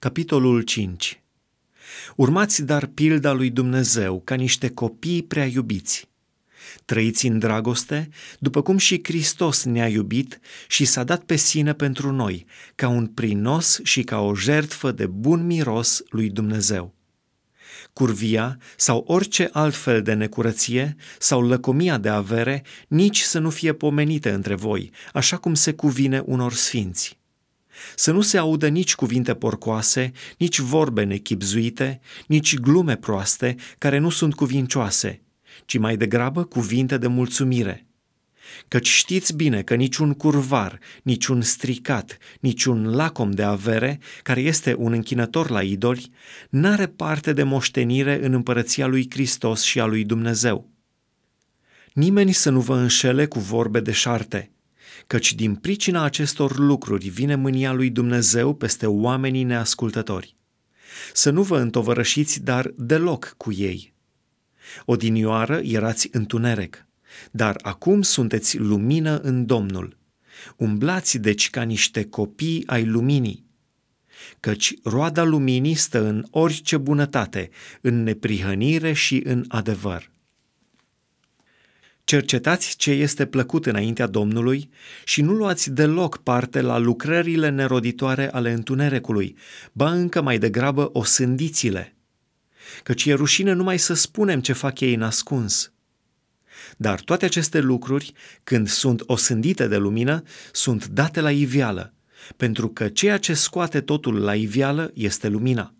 Capitolul 5 Urmați dar pilda lui Dumnezeu ca niște copii prea iubiți. Trăiți în dragoste, după cum și Hristos ne-a iubit și s-a dat pe sine pentru noi, ca un prinos și ca o jertfă de bun miros lui Dumnezeu. Curvia sau orice alt fel de necurăție sau lăcomia de avere nici să nu fie pomenite între voi, așa cum se cuvine unor sfinți să nu se audă nici cuvinte porcoase, nici vorbe nechipzuite, nici glume proaste care nu sunt cuvincioase, ci mai degrabă cuvinte de mulțumire. Căci știți bine că niciun curvar, niciun stricat, niciun lacom de avere, care este un închinător la idoli, n-are parte de moștenire în împărăția lui Hristos și a lui Dumnezeu. Nimeni să nu vă înșele cu vorbe de șarte, căci din pricina acestor lucruri vine mânia lui Dumnezeu peste oamenii neascultători. Să nu vă întovărășiți, dar deloc cu ei. Odinioară erați întuneric, dar acum sunteți lumină în Domnul. Umblați deci ca niște copii ai luminii, căci roada luminii stă în orice bunătate, în neprihănire și în adevăr. Cercetați ce este plăcut înaintea Domnului și nu luați deloc parte la lucrările neroditoare ale întunericului, ba încă mai degrabă o sândiți-le. Căci e rușine numai să spunem ce fac ei nascuns. Dar toate aceste lucruri, când sunt osândite de lumină, sunt date la ivială, pentru că ceea ce scoate totul la ivială este lumina.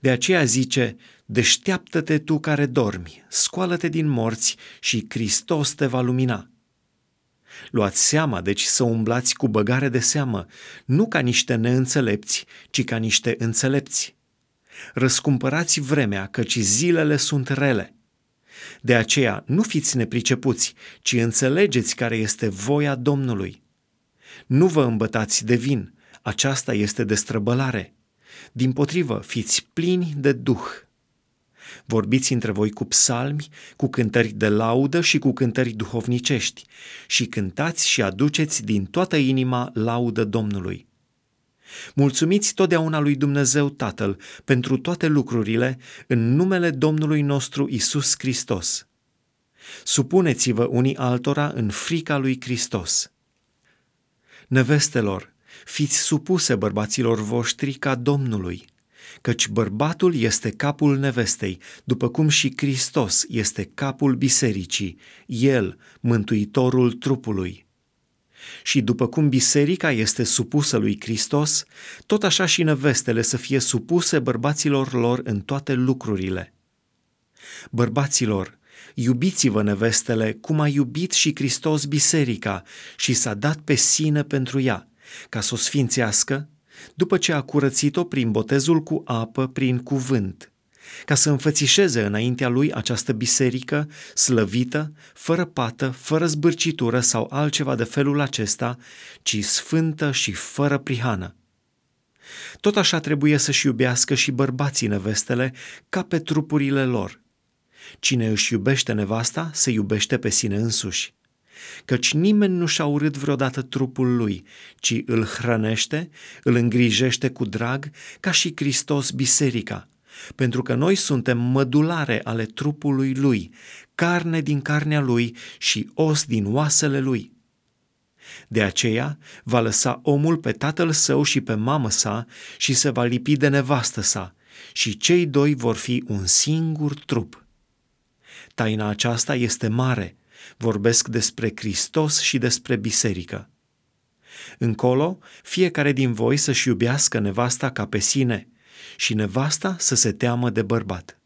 De aceea zice, deșteaptă-te tu care dormi, scoală-te din morți și Hristos te va lumina. Luați seama, deci să umblați cu băgare de seamă, nu ca niște neînțelepți, ci ca niște înțelepți. Răscumpărați vremea, căci zilele sunt rele. De aceea nu fiți nepricepuți, ci înțelegeți care este voia Domnului. Nu vă îmbătați de vin, aceasta este destrăbălare din potrivă, fiți plini de Duh. Vorbiți între voi cu psalmi, cu cântări de laudă și cu cântări duhovnicești și cântați și aduceți din toată inima laudă Domnului. Mulțumiți totdeauna lui Dumnezeu Tatăl pentru toate lucrurile în numele Domnului nostru Isus Hristos. Supuneți-vă unii altora în frica lui Hristos. Nevestelor, fiți supuse bărbaților voștri ca Domnului, căci bărbatul este capul nevestei, după cum și Hristos este capul bisericii, el, mântuitorul trupului. Și după cum biserica este supusă lui Hristos, tot așa și nevestele să fie supuse bărbaților lor în toate lucrurile. Bărbaților, iubiți-vă nevestele cum a iubit și Hristos biserica și s-a dat pe sine pentru ea, ca să o sfințească, după ce a curățit-o prin botezul cu apă, prin cuvânt, ca să înfățișeze înaintea lui această biserică slăvită, fără pată, fără zbârcitură sau altceva de felul acesta, ci sfântă și fără prihană. Tot așa trebuie să-și iubească și bărbații nevestele ca pe trupurile lor. Cine își iubește nevasta, se iubește pe sine însuși căci nimeni nu și-a urât vreodată trupul lui, ci îl hrănește, îl îngrijește cu drag, ca și Hristos biserica, pentru că noi suntem mădulare ale trupului lui, carne din carnea lui și os din oasele lui. De aceea va lăsa omul pe tatăl său și pe mamă sa și se va lipi de nevastă sa și cei doi vor fi un singur trup. Taina aceasta este mare, Vorbesc despre Hristos și despre biserică. Încolo, fiecare din voi să-și iubească nevasta ca pe sine și nevasta să se teamă de bărbat.